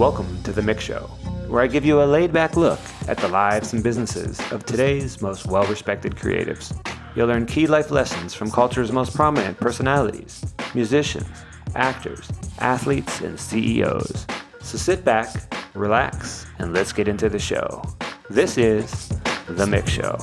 Welcome to The MICK Show, where I give you a laid back look at the lives and businesses of today's most well respected creatives. You'll learn key life lessons from culture's most prominent personalities, musicians, actors, athletes, and CEOs. So sit back, relax, and let's get into the show. This is The MICK Show.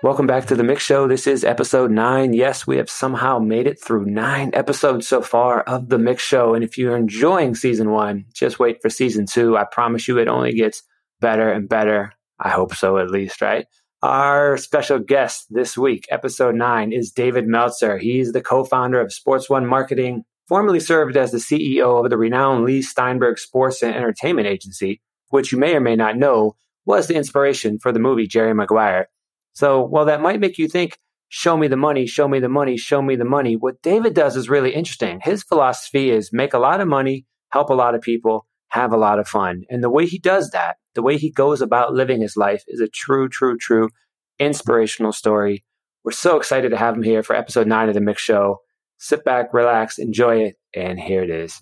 Welcome back to The MICK Show. This is episode nine. Yes, we have somehow made it through nine episodes so far of The MICK Show. And if you're enjoying season one, just wait for season two. I promise you it only gets better and better. I hope so, at least, right? Our special guest this week, episode nine, is David Meltzer. He's the co founder of Sports One Marketing, formerly served as the CEO of the renowned Leigh Steinberg Sports and Entertainment Agency, which you may or may not know was the inspiration for the movie Jerry Maguire. So while that might make you think, show me the money, show me the money, show me the money, what David does is really interesting. His philosophy is make a lot of money, help a lot of people, have a lot of fun. And the way he does that, the way he goes about living his life is a true, true, true inspirational story. We're so excited to have him here for episode nine of the MICK Show. Sit back, relax, enjoy it, and here it is.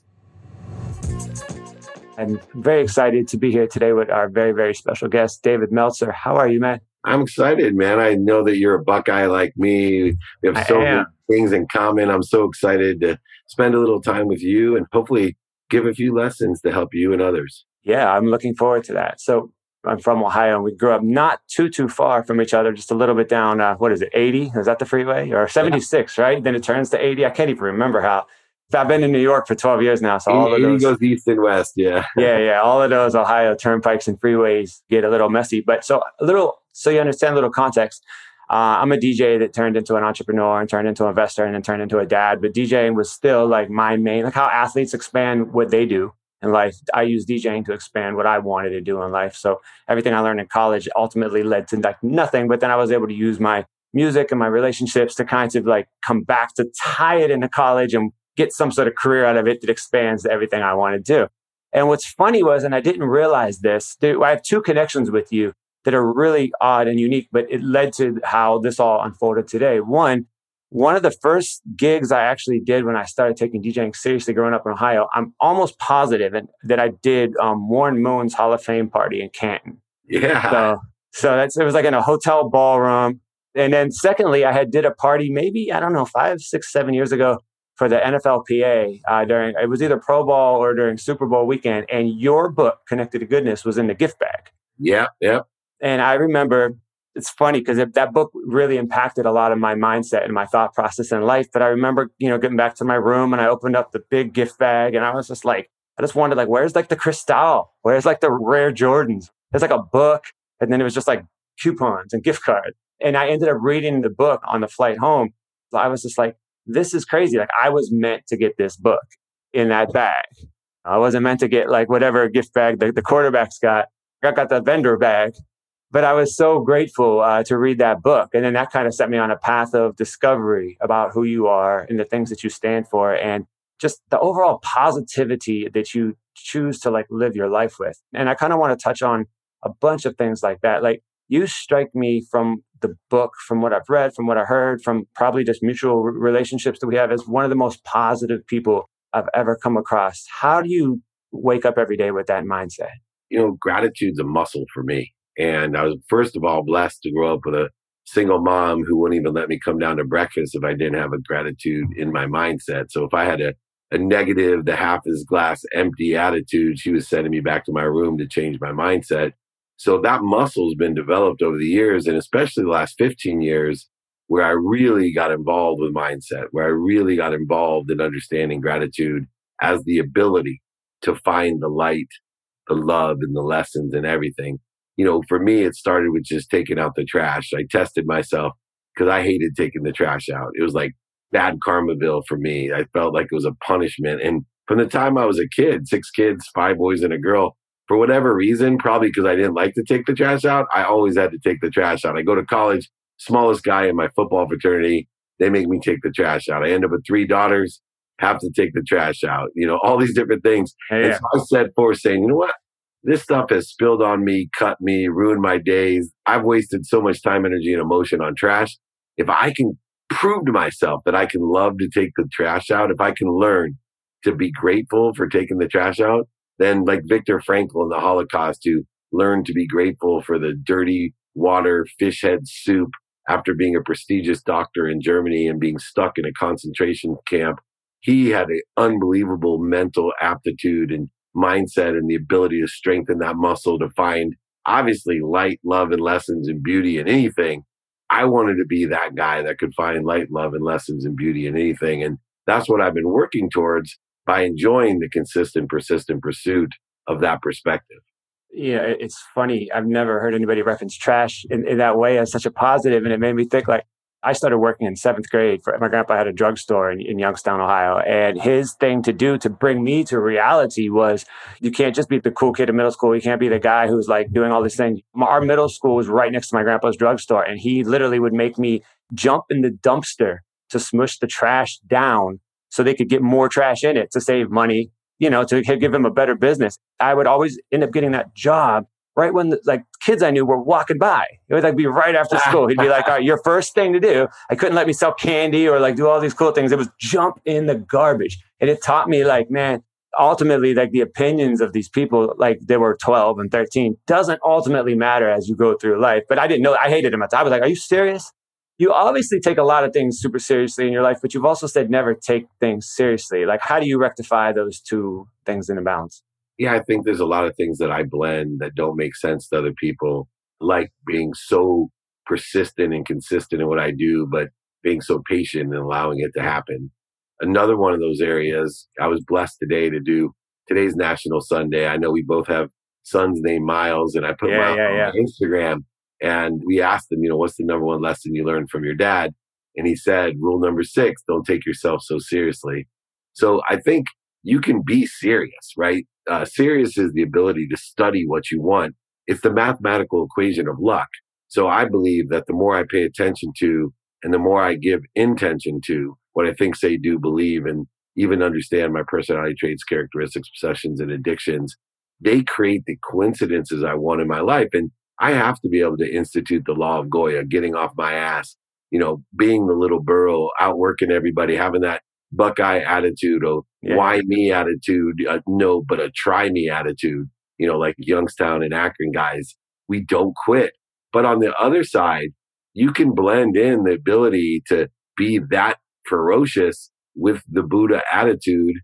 I'm very excited to be here today with our very, very special guest, David Meltzer. How are you, man? I'm excited, man. I know that you're a Buckeye like me. We have so many things in common. I'm so excited to spend a little time with you and hopefully give a few lessons to help you and others. Yeah, I'm looking forward to that. So I'm from Ohio and we grew up not too, too far from each other, just a little bit down, uh, what is it, 80? Is that the freeway? Or 76, yeah. right? Then it turns to 80. I can't even remember how. I've been in New York for 12 years now. So all of those goes east and west. Yeah. yeah. Yeah. All of those Ohio turnpikes and freeways get a little messy. But so a little so you understand a little context. Uh, I'm a DJ that turned into an entrepreneur and turned into an investor and then turned into a dad. But DJing was still like my main, like how athletes expand what they do in life. I use DJing to expand what I wanted to do in life. So everything I learned in college ultimately led to like nothing. But then I was able to use my music and my relationships to kind of like come back to tie it into college and get some sort of career out of it that expands everything I want to do. And what's funny was, and I didn't realize this, I have two connections with you that are really odd and unique, but it led to how this all unfolded today. One, one of the first gigs I actually did when I started taking DJing seriously growing up in Ohio, I'm almost positive that I did um, Warren Moon's Hall of Fame party in Canton. Yeah. So, so that's, it was like in a hotel ballroom. And then secondly, I had did a party maybe, I don't know, five, six, seven years ago for the NFLPA uh, during, it was either Pro Bowl or during Super Bowl weekend. And your book, Connected to Goodness, was in the gift bag. Yeah. Yeah. And I remember it's funny because that book really impacted a lot of my mindset and my thought process in life. But I remember, you know, getting back to my room and I opened up the big gift bag and I was just like, I just wanted like, where's like the Cristal? Where's like the rare Jordans? There's like a book. And then it was just like coupons and gift cards. And I ended up reading the book on the flight home. So I was just like, this is crazy. Like I was meant to get this book in that bag. I wasn't meant to get like whatever gift bag the, the quarterback's got. I got the vendor bag but I was so grateful uh, to read that book. And then that kind of set me on a path of discovery about who you are and the things that you stand for and just the overall positivity that you choose to like live your life with. And I kind of want to touch on a bunch of things like that. Like you strike me from the book, from what I've read, from what I heard, from probably just mutual relationships that we have as one of the most positive people I've ever come across. How do you wake up every day with that mindset? You know, gratitude's a muscle for me. And I was, first of all, blessed to grow up with a single mom who wouldn't even let me come down to breakfast if I didn't have a gratitude in my mindset. So if I had a, a negative, the half is glass empty attitude, she was sending me back to my room to change my mindset. So that muscle's been developed over the years, and especially the last 15 years, where I really got involved with mindset, where I really got involved in understanding gratitude as the ability to find the light, the love, and the lessons and everything you know, for me, it started with just taking out the trash. I tested myself because I hated taking the trash out. It was like bad karmaville for me. I felt like it was a punishment. And from the time I was a kid, six kids, five boys and a girl, for whatever reason, probably because I didn't like to take the trash out, I always had to take the trash out. I go to college, smallest guy in my football fraternity, they make me take the trash out. I end up with three daughters, have to take the trash out, you know, all these different things. Yeah. And so I set forth saying, you know what? This stuff has spilled on me, cut me, ruined my days. I've wasted so much time, energy, and emotion on trash. If I can prove to myself that I can love to take the trash out, if I can learn to be grateful for taking the trash out, then like Viktor Frankl in the Holocaust, who learned to be grateful for the dirty water fish head soup after being a prestigious doctor in Germany and being stuck in a concentration camp. He had an unbelievable mental aptitude and mindset and the ability to strengthen that muscle to find obviously light, love, and lessons and beauty in anything. I wanted to be that guy that could find light, love, and lessons and beauty in anything. And that's what I've been working towards by enjoying the consistent, persistent pursuit of that perspective. Yeah, it's funny. I've never heard anybody reference trash in, in that way as such a positive, and it made me think like I started working in seventh grade. For, my grandpa had a drugstore in, in Youngstown, Ohio, and his thing to do to bring me to reality was you can't just be the cool kid in middle school. You can't be the guy who's like doing all these things. Our middle school was right next to my grandpa's drugstore, and he literally would make me jump in the dumpster to smush the trash down so they could get more trash in it to save money, you know, to give them a better business. I would always end up getting that job right when the, like kids I knew were walking by. It would like be right after school. He'd be like, all right, your first thing to do. I couldn't let me sell candy or like do all these cool things. It was jump in the garbage. And it taught me like, man, ultimately like the opinions of these people, like they were 12 and 13 doesn't ultimately matter as you go through life. But I didn't know, I hated them at the time. I was like, are you serious? you obviously take a lot of things super seriously in your life, but you've also said never take things seriously. Like, how do you rectify those two things in a balance? Yeah, I think there's a lot of things that I blend that don't make sense to other people, like being so persistent and consistent in what I do, but being so patient and allowing it to happen. Another one of those areas, I was blessed today to do today's National Sons Day. I know we both have sons named Miles, and I put yeah, Miles yeah, on yeah. Instagram and we asked him, you know, what's the number one lesson you learned from your dad? And he said, rule number six, don't take yourself so seriously. So I think you can be serious, right? Uh, serious is the ability to study what you want. It's the mathematical equation of luck. So I believe that the more I pay attention to and the more I give intention to what I think, say, do, believe, and even understand my personality traits, characteristics, obsessions, and addictions, they create the coincidences I want in my life. And I have to be able to institute the law of Goya, getting off my ass, you know, being the little burro, outworking everybody, having that Buckeye attitude or yeah. why me attitude, uh, no, but a try me attitude, you know, like Youngstown and Akron guys. We don't quit. But on the other side, you can blend in the ability to be that ferocious with the Buddha attitude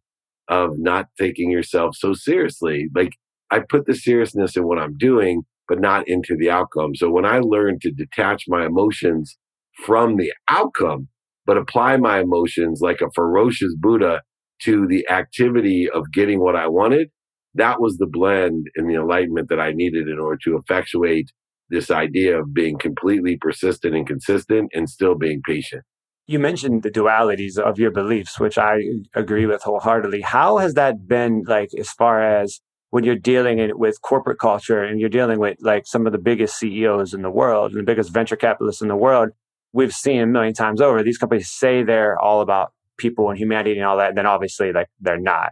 of not taking yourself so seriously. Like I put the seriousness in what I'm doing but not into the outcome. So when I learned to detach my emotions from the outcome, but apply my emotions like a ferocious Buddha to the activity of getting what I wanted, that was the blend and the enlightenment that I needed in order to effectuate this idea of being completely persistent and consistent and still being patient. You mentioned the dualities of your beliefs, which I agree with wholeheartedly. How has that been like as far as when you're dealing with corporate culture and you're dealing with like some of the biggest CEOs in the world and the biggest venture capitalists in the world, we've seen a million times over. These companies say they're all about people and humanity and all that, and then obviously like they're not.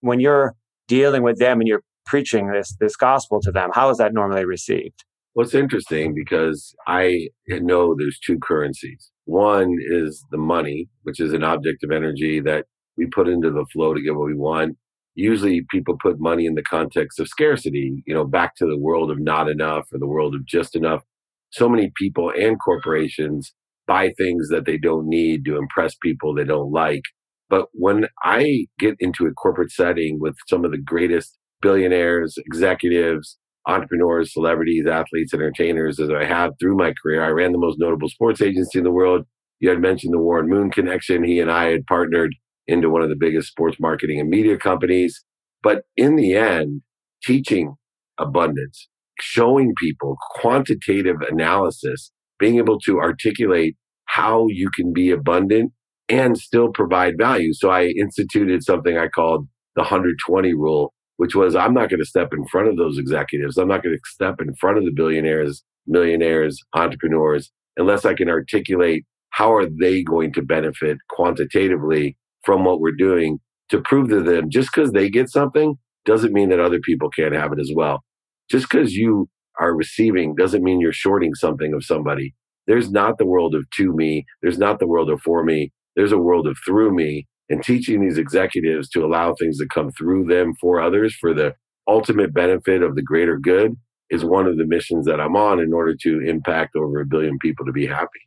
When you're dealing with them and you're preaching this this gospel to them, how is that normally received? Well, it's interesting because I know there's two currencies. One is the money, which is an object of energy that we put into the flow to get what we want usually people put money in the context of scarcity, you know, back to the world of not enough or the world of just enough. So many people and corporations buy things that they don't need to impress people they don't like. But when I get into a corporate setting with some of the greatest billionaires, executives, entrepreneurs, celebrities, athletes, entertainers as I have through my career, I ran the most notable sports agency in the world. You had mentioned the Warren Moon connection. He and I had partnered into one of the biggest sports marketing and media companies. But in the end, teaching abundance, showing people quantitative analysis, being able to articulate how you can be abundant and still provide value. So I instituted something I called the 120 rule, which was I'm not going to step in front of those executives. I'm not going to step in front of the billionaires, millionaires, entrepreneurs, unless I can articulate how are they going to benefit quantitatively from what we're doing to prove to them just because they get something doesn't mean that other people can't have it as well. Just because you are receiving doesn't mean you're shorting something of somebody. There's not the world of to me. There's not the world of for me. There's a world of through me and teaching these executives to allow things to come through them for others for the ultimate benefit of the greater good is one of the missions that I'm on in order to impact over a billion people to be happy.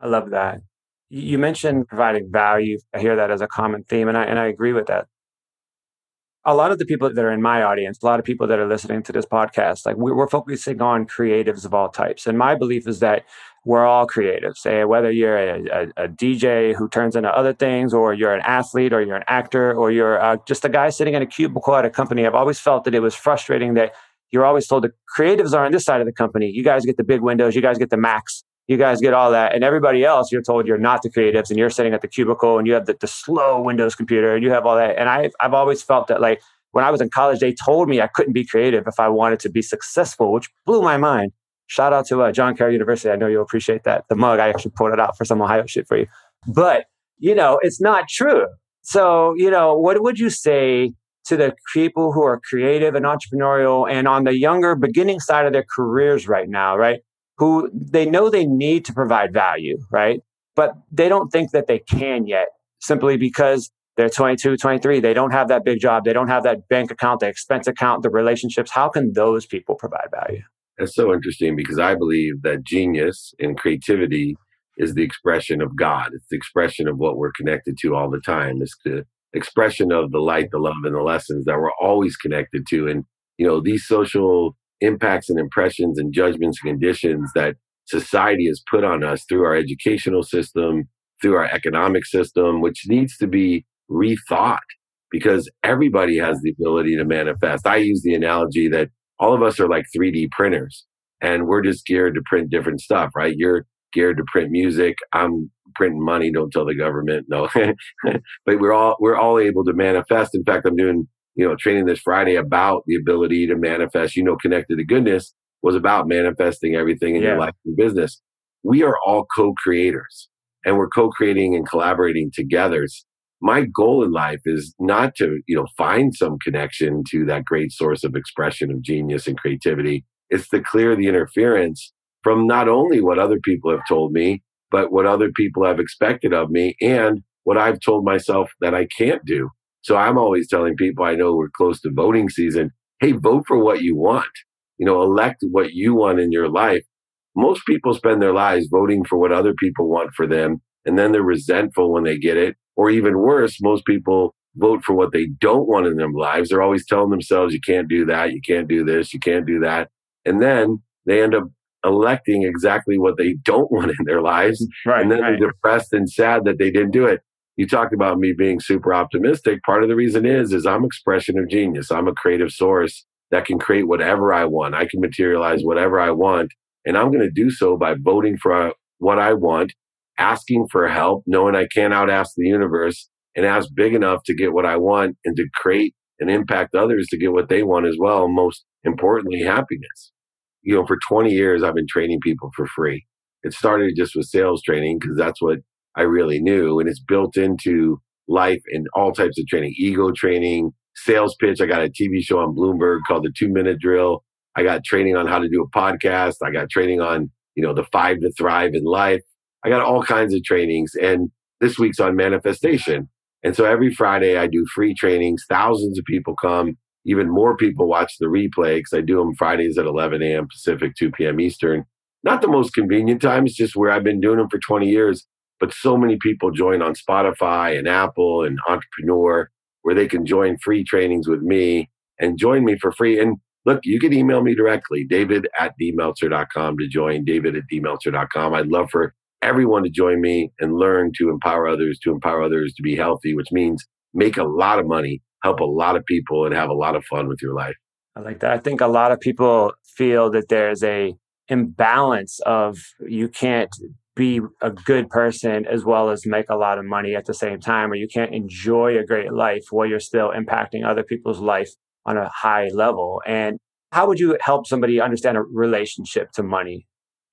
I love that. You mentioned providing value. I hear that as a common theme, and I, and I agree with that. A lot of the people that are in my audience, a lot of people that are listening to this podcast, like we're focusing on creatives of all types. And my belief is that we're all creatives. Say whether you're a, a, a, DJ who turns into other things, or you're an athlete, or you're an actor, or you're uh, just a guy sitting in a cubicle at a company. I've always felt that it was frustrating that you're always told the creatives are on this side of the company. You guys get the big windows, you guys get the Macs, you guys get all that, and everybody else you're told you're not the creatives, and you're sitting at the cubicle, and you have the, the slow Windows computer, and you have all that. And I've I've always felt that like when I was in college, they told me I couldn't be creative if I wanted to be successful, which blew my mind. Shout out to uh, John Carroll University. I know you'll appreciate that. The mug, I actually pulled it out for some Ohio shit for you. But, you know, it's not true. So, you know, what would you say to the people who are creative and entrepreneurial and on the younger beginning side of their careers right now, right? Who they know they need to provide value, right? But they don't think that they can yet simply because they're 22, 23. They don't have that big job. They don't have that bank account, the expense account, the relationships. How can those people provide value? That's so interesting because I believe that genius and creativity is the expression of God. It's the expression of what we're connected to all the time. It's the expression of the light, the love, and the lessons that we're always connected to. And, you know, these social impacts and impressions and judgments and conditions that society has put on us through our educational system, through our economic system, which needs to be rethought because everybody has the ability to manifest. I use the analogy that all of us are like 3D printers and we're just geared to print different stuff, right? You're geared to print music. I'm printing money. Don't tell the government. No, but we're all, we're all able to manifest. In fact, I'm doing, you know, training this Friday about the ability to manifest, you know, connected to goodness was about manifesting everything in yeah. your life and business. We are all co-creators and we're co-creating and collaborating together my goal in life is not to, you know, find some connection to that great source of expression of genius and creativity. It's to clear the interference from not only what other people have told me, but what other people have expected of me and what I've told myself that I can't do. So I'm always telling people I know we're close to voting season. Hey, vote for what you want. You know, elect what you want in your life. Most people spend their lives voting for what other people want for them. And then they're resentful when they get it or even worse, most people vote for what they don't want in their lives. They're always telling themselves, you can't do that, you can't do this, you can't do that. And then they end up electing exactly what they don't want in their lives. Mm, right, and then right. they're depressed and sad that they didn't do it. You talked about me being super optimistic. Part of the reason is, is I'm expression of genius. I'm a creative source that can create whatever I want. I can materialize whatever I want. And I'm going to do so by voting for uh, what I want asking for help, knowing I can't out ask the universe and ask big enough to get what I want and to create and impact others to get what they want as well. Most importantly, happiness. You know, for 20 years, I've been training people for free. It started just with sales training because that's what I really knew. And it's built into life and all types of training, ego training, sales pitch. I got a TV show on Bloomberg called the two minute drill. I got training on how to do a podcast. I got training on, you know, the five to thrive in life. I got all kinds of trainings and this week's on manifestation. And so every Friday I do free trainings. Thousands of people come. Even more people watch the replay because I do them Fridays at 11 a.m. Pacific, 2 p.m. Eastern. Not the most convenient time. It's just where I've been doing them for 20 years. But so many people join on Spotify and Apple and Entrepreneur where they can join free trainings with me and join me for free. And look, you can email me directly, david at dmeltzer.com to join, david at dmeltzer.com. I'd love for everyone to join me and learn to empower others, to empower others to be healthy, which means make a lot of money, help a lot of people, and have a lot of fun with your life. I like that. I think a lot of people feel that there's a imbalance of you can't be a good person as well as make a lot of money at the same time, or you can't enjoy a great life while you're still impacting other people's life on a high level. And how would you help somebody understand a relationship to money?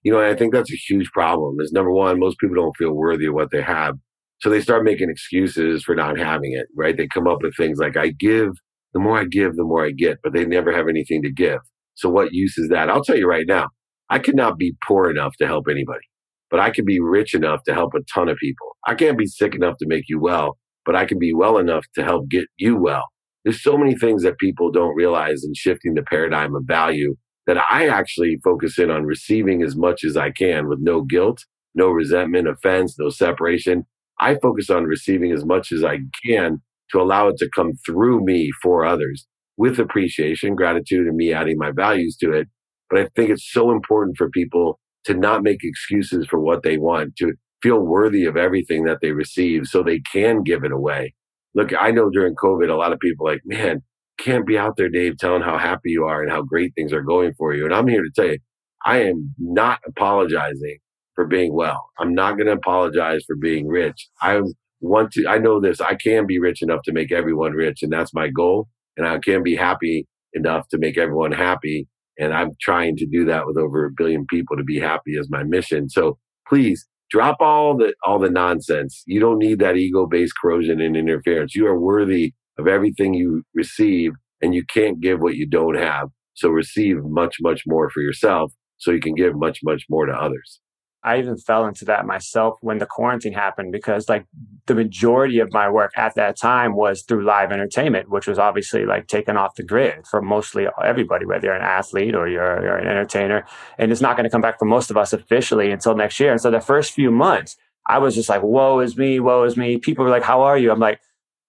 You know, I think that's a huge problem. Is number one, most people don't feel worthy of what they have. So they start making excuses for not having it, right? They come up with things like, I give, the more I give, the more I get, but they never have anything to give. So what use is that? I'll tell you right now, I could not be poor enough to help anybody, but I can be rich enough to help a ton of people. I can't be sick enough to make you well, but I can be well enough to help get you well. there's so many things that people don't realize in shifting the paradigm of value that I actually focus in on receiving as much as I can with no guilt, no resentment, offense, no separation. I focus on receiving as much as I can to allow it to come through me for others with appreciation, gratitude, and me adding my values to it. But I think it's so important for people to not make excuses for what they want, to feel worthy of everything that they receive so they can give it away. Look, I know during COVID, a lot of people like, man, can't be out there, Dave, telling how happy you are and how great things are going for you. And I'm here to tell you, I am not apologizing for being well. I'm not going to apologize for being rich. I want to, I know this, I can be rich enough to make everyone rich, and that's my goal. And I can be happy enough to make everyone happy. And I'm trying to do that with over a billion people to be happy as my mission. So please drop all the all the nonsense. You don't need that ego-based corrosion and interference. You are worthy of everything you receive and you can't give what you don't have. So receive much, much more for yourself so you can give much, much more to others. I even fell into that myself when the quarantine happened because like the majority of my work at that time was through live entertainment, which was obviously like taken off the grid for mostly everybody, whether you're an athlete or you're, you're an entertainer. And it's not going to come back for most of us officially until next year. And so the first few months, I was just like, woe is me, woe is me. People were like, how are you? I'm like,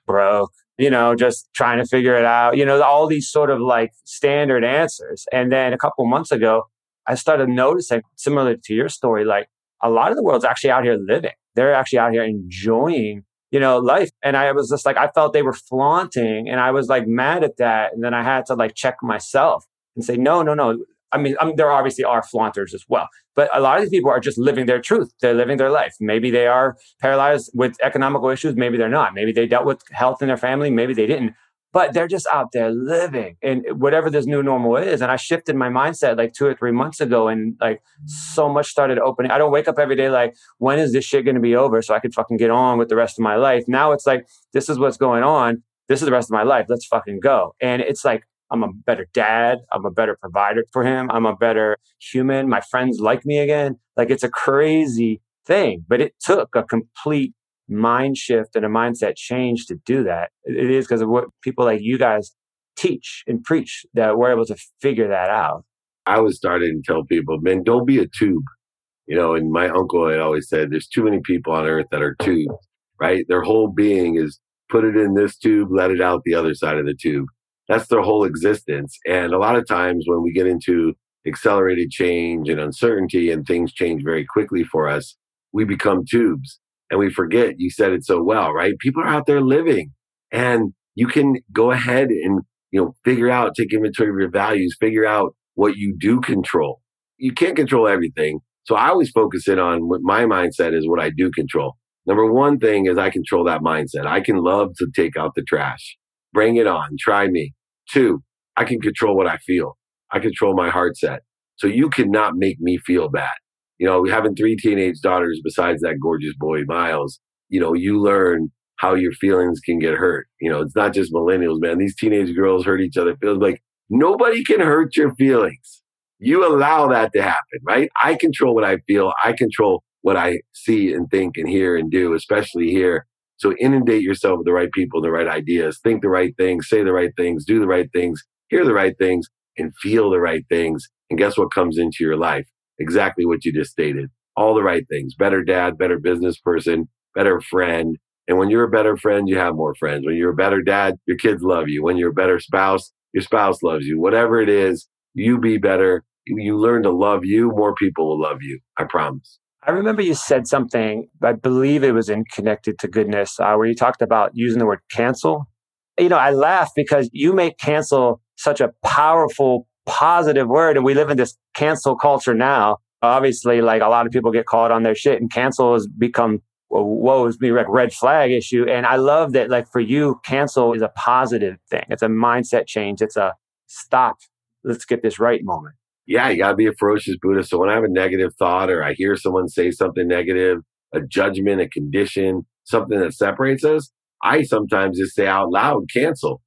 broke, you know, just trying to figure it out, you know, all these sort of like standard answers. And then a couple months ago, I started noticing, similar to your story, like a lot of the world's actually out here living. They're actually out here enjoying, you know, life. And I was just like, I felt they were flaunting and I was like mad at that. And then I had to like check myself and say, no, no, no. I mean, I mean, there obviously are flaunters as well, but a lot of these people are just living their truth. They're living their life. Maybe they are paralyzed with economical issues. Maybe they're not. Maybe they dealt with health in their family. Maybe they didn't. But they're just out there living and whatever this new normal is. And I shifted my mindset like two or three months ago, and like so much started opening. I don't wake up every day like, when is this shit going to be over so I could fucking get on with the rest of my life? Now it's like, this is what's going on. This is the rest of my life. Let's fucking go. And it's like, I'm a better dad. I'm a better provider for him. I'm a better human. My friends like me again. Like it's a crazy thing, but it took a complete mind shift and a mindset change to do that. It is because of what people like you guys teach and preach that we're able to figure that out. I was starting to tell people, man, don't be a tube. You know, and my uncle had always said, there's too many people on earth that are tubes, right? Their whole being is put it in this tube, let it out the other side of the tube that's their whole existence. And a lot of times when we get into accelerated change and uncertainty and things change very quickly for us, we become tubes and we forget. You said it so well, right? People are out there living and you can go ahead and, you know, figure out, take inventory of your values, figure out what you do control. You can't control everything. So I always focus in on what my mindset is what I do control. Number one thing is I control that mindset. I can love to take out the trash. Bring it on. Try me. Two, I can control what I feel. I control my heart set. So you cannot make me feel bad. You know, having three teenage daughters besides that gorgeous boy, Miles, you know, you learn how your feelings can get hurt. You know, it's not just millennials, man. These teenage girls hurt each other. feels like nobody can hurt your feelings. You allow that to happen, right? I control what I feel. I control what I see and think and hear and do, especially here so inundate yourself with the right people, the right ideas, think the right things, say the right things, do the right things, hear the right things, and feel the right things. And guess what comes into your life? Exactly what you just stated. All the right things. Better dad, better business person, better friend. And when you're a better friend, you have more friends. When you're a better dad, your kids love you. When you're a better spouse, your spouse loves you. Whatever it is, you be better. You learn to love you, more people will love you. I promise. I remember you said something, I believe it was in Connected to Goodness, uh, where you talked about using the word cancel. You know, I laugh because you make cancel such a powerful, positive word. And we live in this cancel culture now. Obviously, like a lot of people get caught on their shit, and cancel has become woe is me, like red flag issue. And I love that, like for you, cancel is a positive thing. It's a mindset change. It's a stop. Let's get this right moment yeah, you got to be a ferocious Buddhist. So when I have a negative thought or I hear someone say something negative, a judgment, a condition, something that separates us, I sometimes just say out loud, cancel.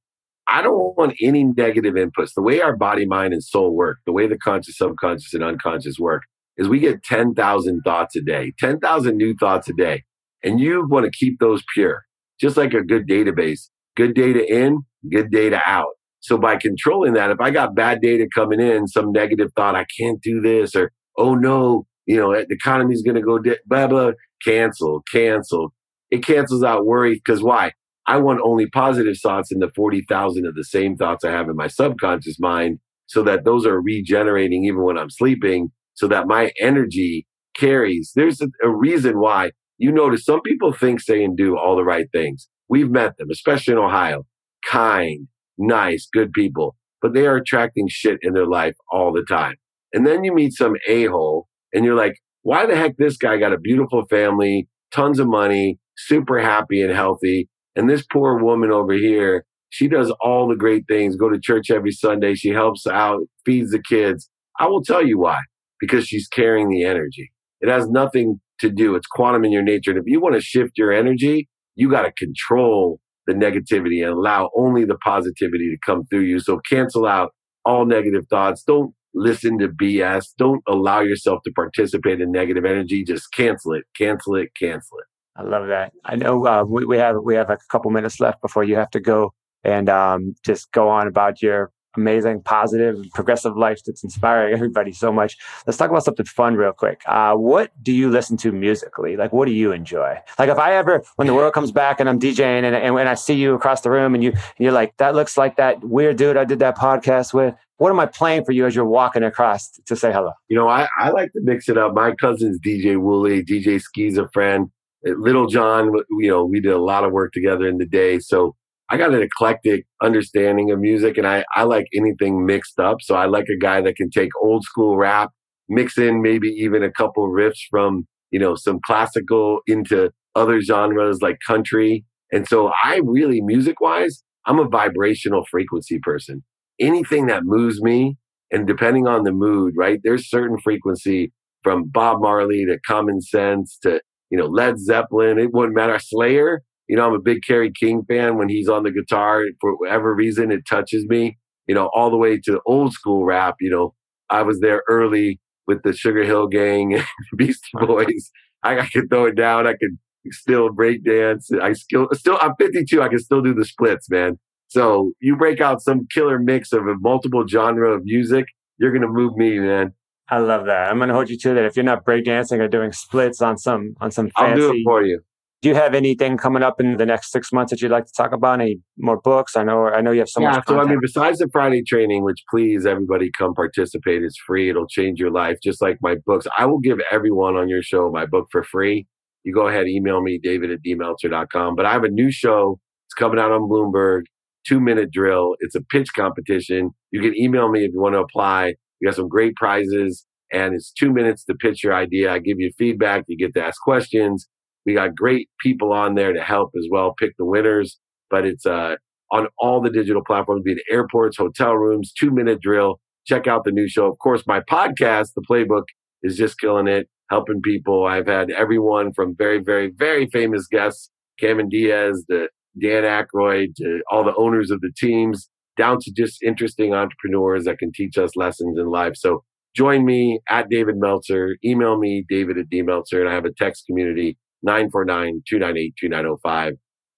I don't want any negative inputs. The way our body, mind, and soul work, the way the conscious, subconscious, and unconscious work, is we get 10,000 thoughts a day, 10,000 new thoughts a day. And you want to keep those pure, just like a good database. Good data in, good data out. So by controlling that, if I got bad data coming in, some negative thought, I can't do this, or oh no, you know, the economy's going to go, di- blah, blah, cancel, cancel. It cancels out worry because why? I want only positive thoughts in the 40,000 of the same thoughts I have in my subconscious mind so that those are regenerating even when I'm sleeping so that my energy carries. There's a, a reason why you notice some people think, say, and do all the right things. We've met them, especially in Ohio. Kind, nice, good people, but they are attracting shit in their life all the time. And then you meet some a hole and you're like, why the heck this guy got a beautiful family, tons of money, super happy and healthy. And this poor woman over here, she does all the great things, go to church every Sunday. She helps out, feeds the kids. I will tell you why, because she's carrying the energy. It has nothing to do. It's quantum in your nature. And if you want to shift your energy, you got to control the negativity and allow only the positivity to come through you. So cancel out all negative thoughts. Don't listen to BS. Don't allow yourself to participate in negative energy. Just cancel it, cancel it, cancel it. I love that. I know uh, we, we have we have a couple minutes left before you have to go and um, just go on about your amazing, positive, progressive life that's inspiring everybody so much. Let's talk about something fun real quick. Uh, what do you listen to musically? Like, what do you enjoy? Like, if I ever, when the world comes back and I'm DJing and, and when I see you across the room and you, and you're like, that looks like that weird dude I did that podcast with. What am I playing for you as you're walking across to say hello? You know, I, I like to mix it up. My cousin's DJ Wooly, DJ Ski's a friend. Lil Jon, you know, we did a lot of work together in the day. So I got an eclectic understanding of music and I, I like anything mixed up. So I like a guy that can take old school rap, mix in maybe even a couple riffs from, you know, some classical into other genres like country. And so I really, music wise, I'm a vibrational frequency person. Anything that moves me, and depending on the mood, right? There's certain frequency from Bob Marley to Common Sense to, you know, Led Zeppelin. It wouldn't matter. Slayer, you know, I'm a big Kerry King fan. When he's on the guitar, for whatever reason, it touches me. You know, all the way to old school rap. You know, I was there early with the Sugar Hill Gang and Beastie Boys. I, I could throw it down. I could still break dance. I still, still, I'm 52. I can still do the splits, man. So you break out some killer mix of a multiple genre of music, you're gonna move me, man. I love that. I'm gonna hold you to that. If you're not breakdancing or doing splits on some on some fancy, I'll do it for you. Do you have anything coming up in the next six months that you'd like to talk about? Any more books? I know I know you have so yeah, much. So I mean, besides the Friday training, which please everybody come participate. It's free. It'll change your life, just like my books. I will give everyone on your show my book for free. You go ahead, email me, David at dmeltzer.com. But I have a new show. It's coming out on Bloomberg. Two minute drill. It's a pitch competition. You can email me if you want to apply. We got some great prizes and it's two minutes to pitch your idea. I give you feedback. You get to ask questions we got great people on there to help as well pick the winners. But it's uh, on all the digital platforms, be it airports, hotel rooms, two minute drill. Check out the new show. Of course, my podcast, The Playbook, is just killing it, helping people. I've had everyone from very, very, very famous guests, Cameron Diaz, to Dan Aykroyd, to all the owners of the teams, down to just interesting entrepreneurs that can teach us lessons in life. So join me at David Meltzer. Email me, David at D Meltzer, and I have a text community 949 298 2905.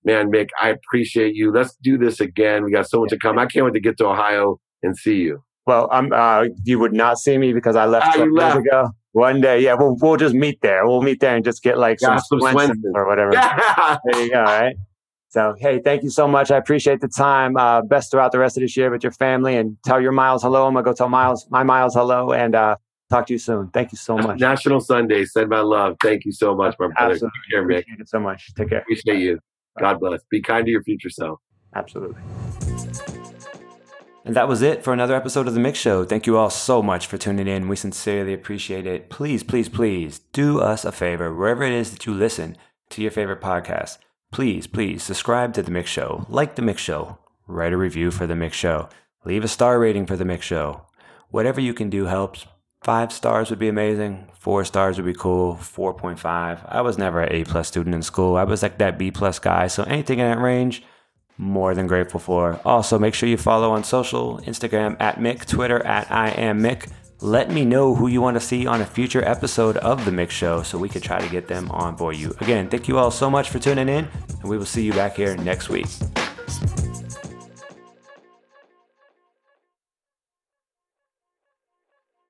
Man, Mick, I appreciate you. Let's do this again. We got so much to come. I can't wait to get to Ohio and see you. Well, I'm, uh, you would not see me because I left Ah, you years left. ago. One day, yeah, we'll we'll just meet there. We'll meet there and just get like Yeah, some, some Swenson. or whatever. Yeah. There you go. All right. So, hey, thank you so much. I appreciate the time. Uh, best throughout the rest of this year with your family and tell your Miles hello. I'm gonna go tell Miles my Miles hello and uh, talk to you soon. Thank you so much. National Sons Day. Send my love. Thank you so much, my brother. Absolutely. Take care. Appreciate it so much. Take care. Appreciate you. God bless. Be kind to your future self. Absolutely. And that was it for another episode of The MICK Show. Thank you all so much for tuning in. We sincerely appreciate it. Please, please, please do us a favor, wherever it is that you listen to your favorite podcast. Please, please subscribe to The MICK Show, like The MICK Show, write a review for The MICK Show, leave a star rating for The MICK Show. Whatever you can do helps. Five stars would be amazing. Four stars would be cool. 4.5. I was never an A plus student in school. I was like that B plus guy. So anything in that range, more than grateful for. Also, make sure you follow on social Instagram at Mick, Twitter at I am Mick. Let me know who you want to see on a future episode of The MICK Show so we could try to get them on for you. Again, thank you all so much for tuning in, and we will see you back here next week.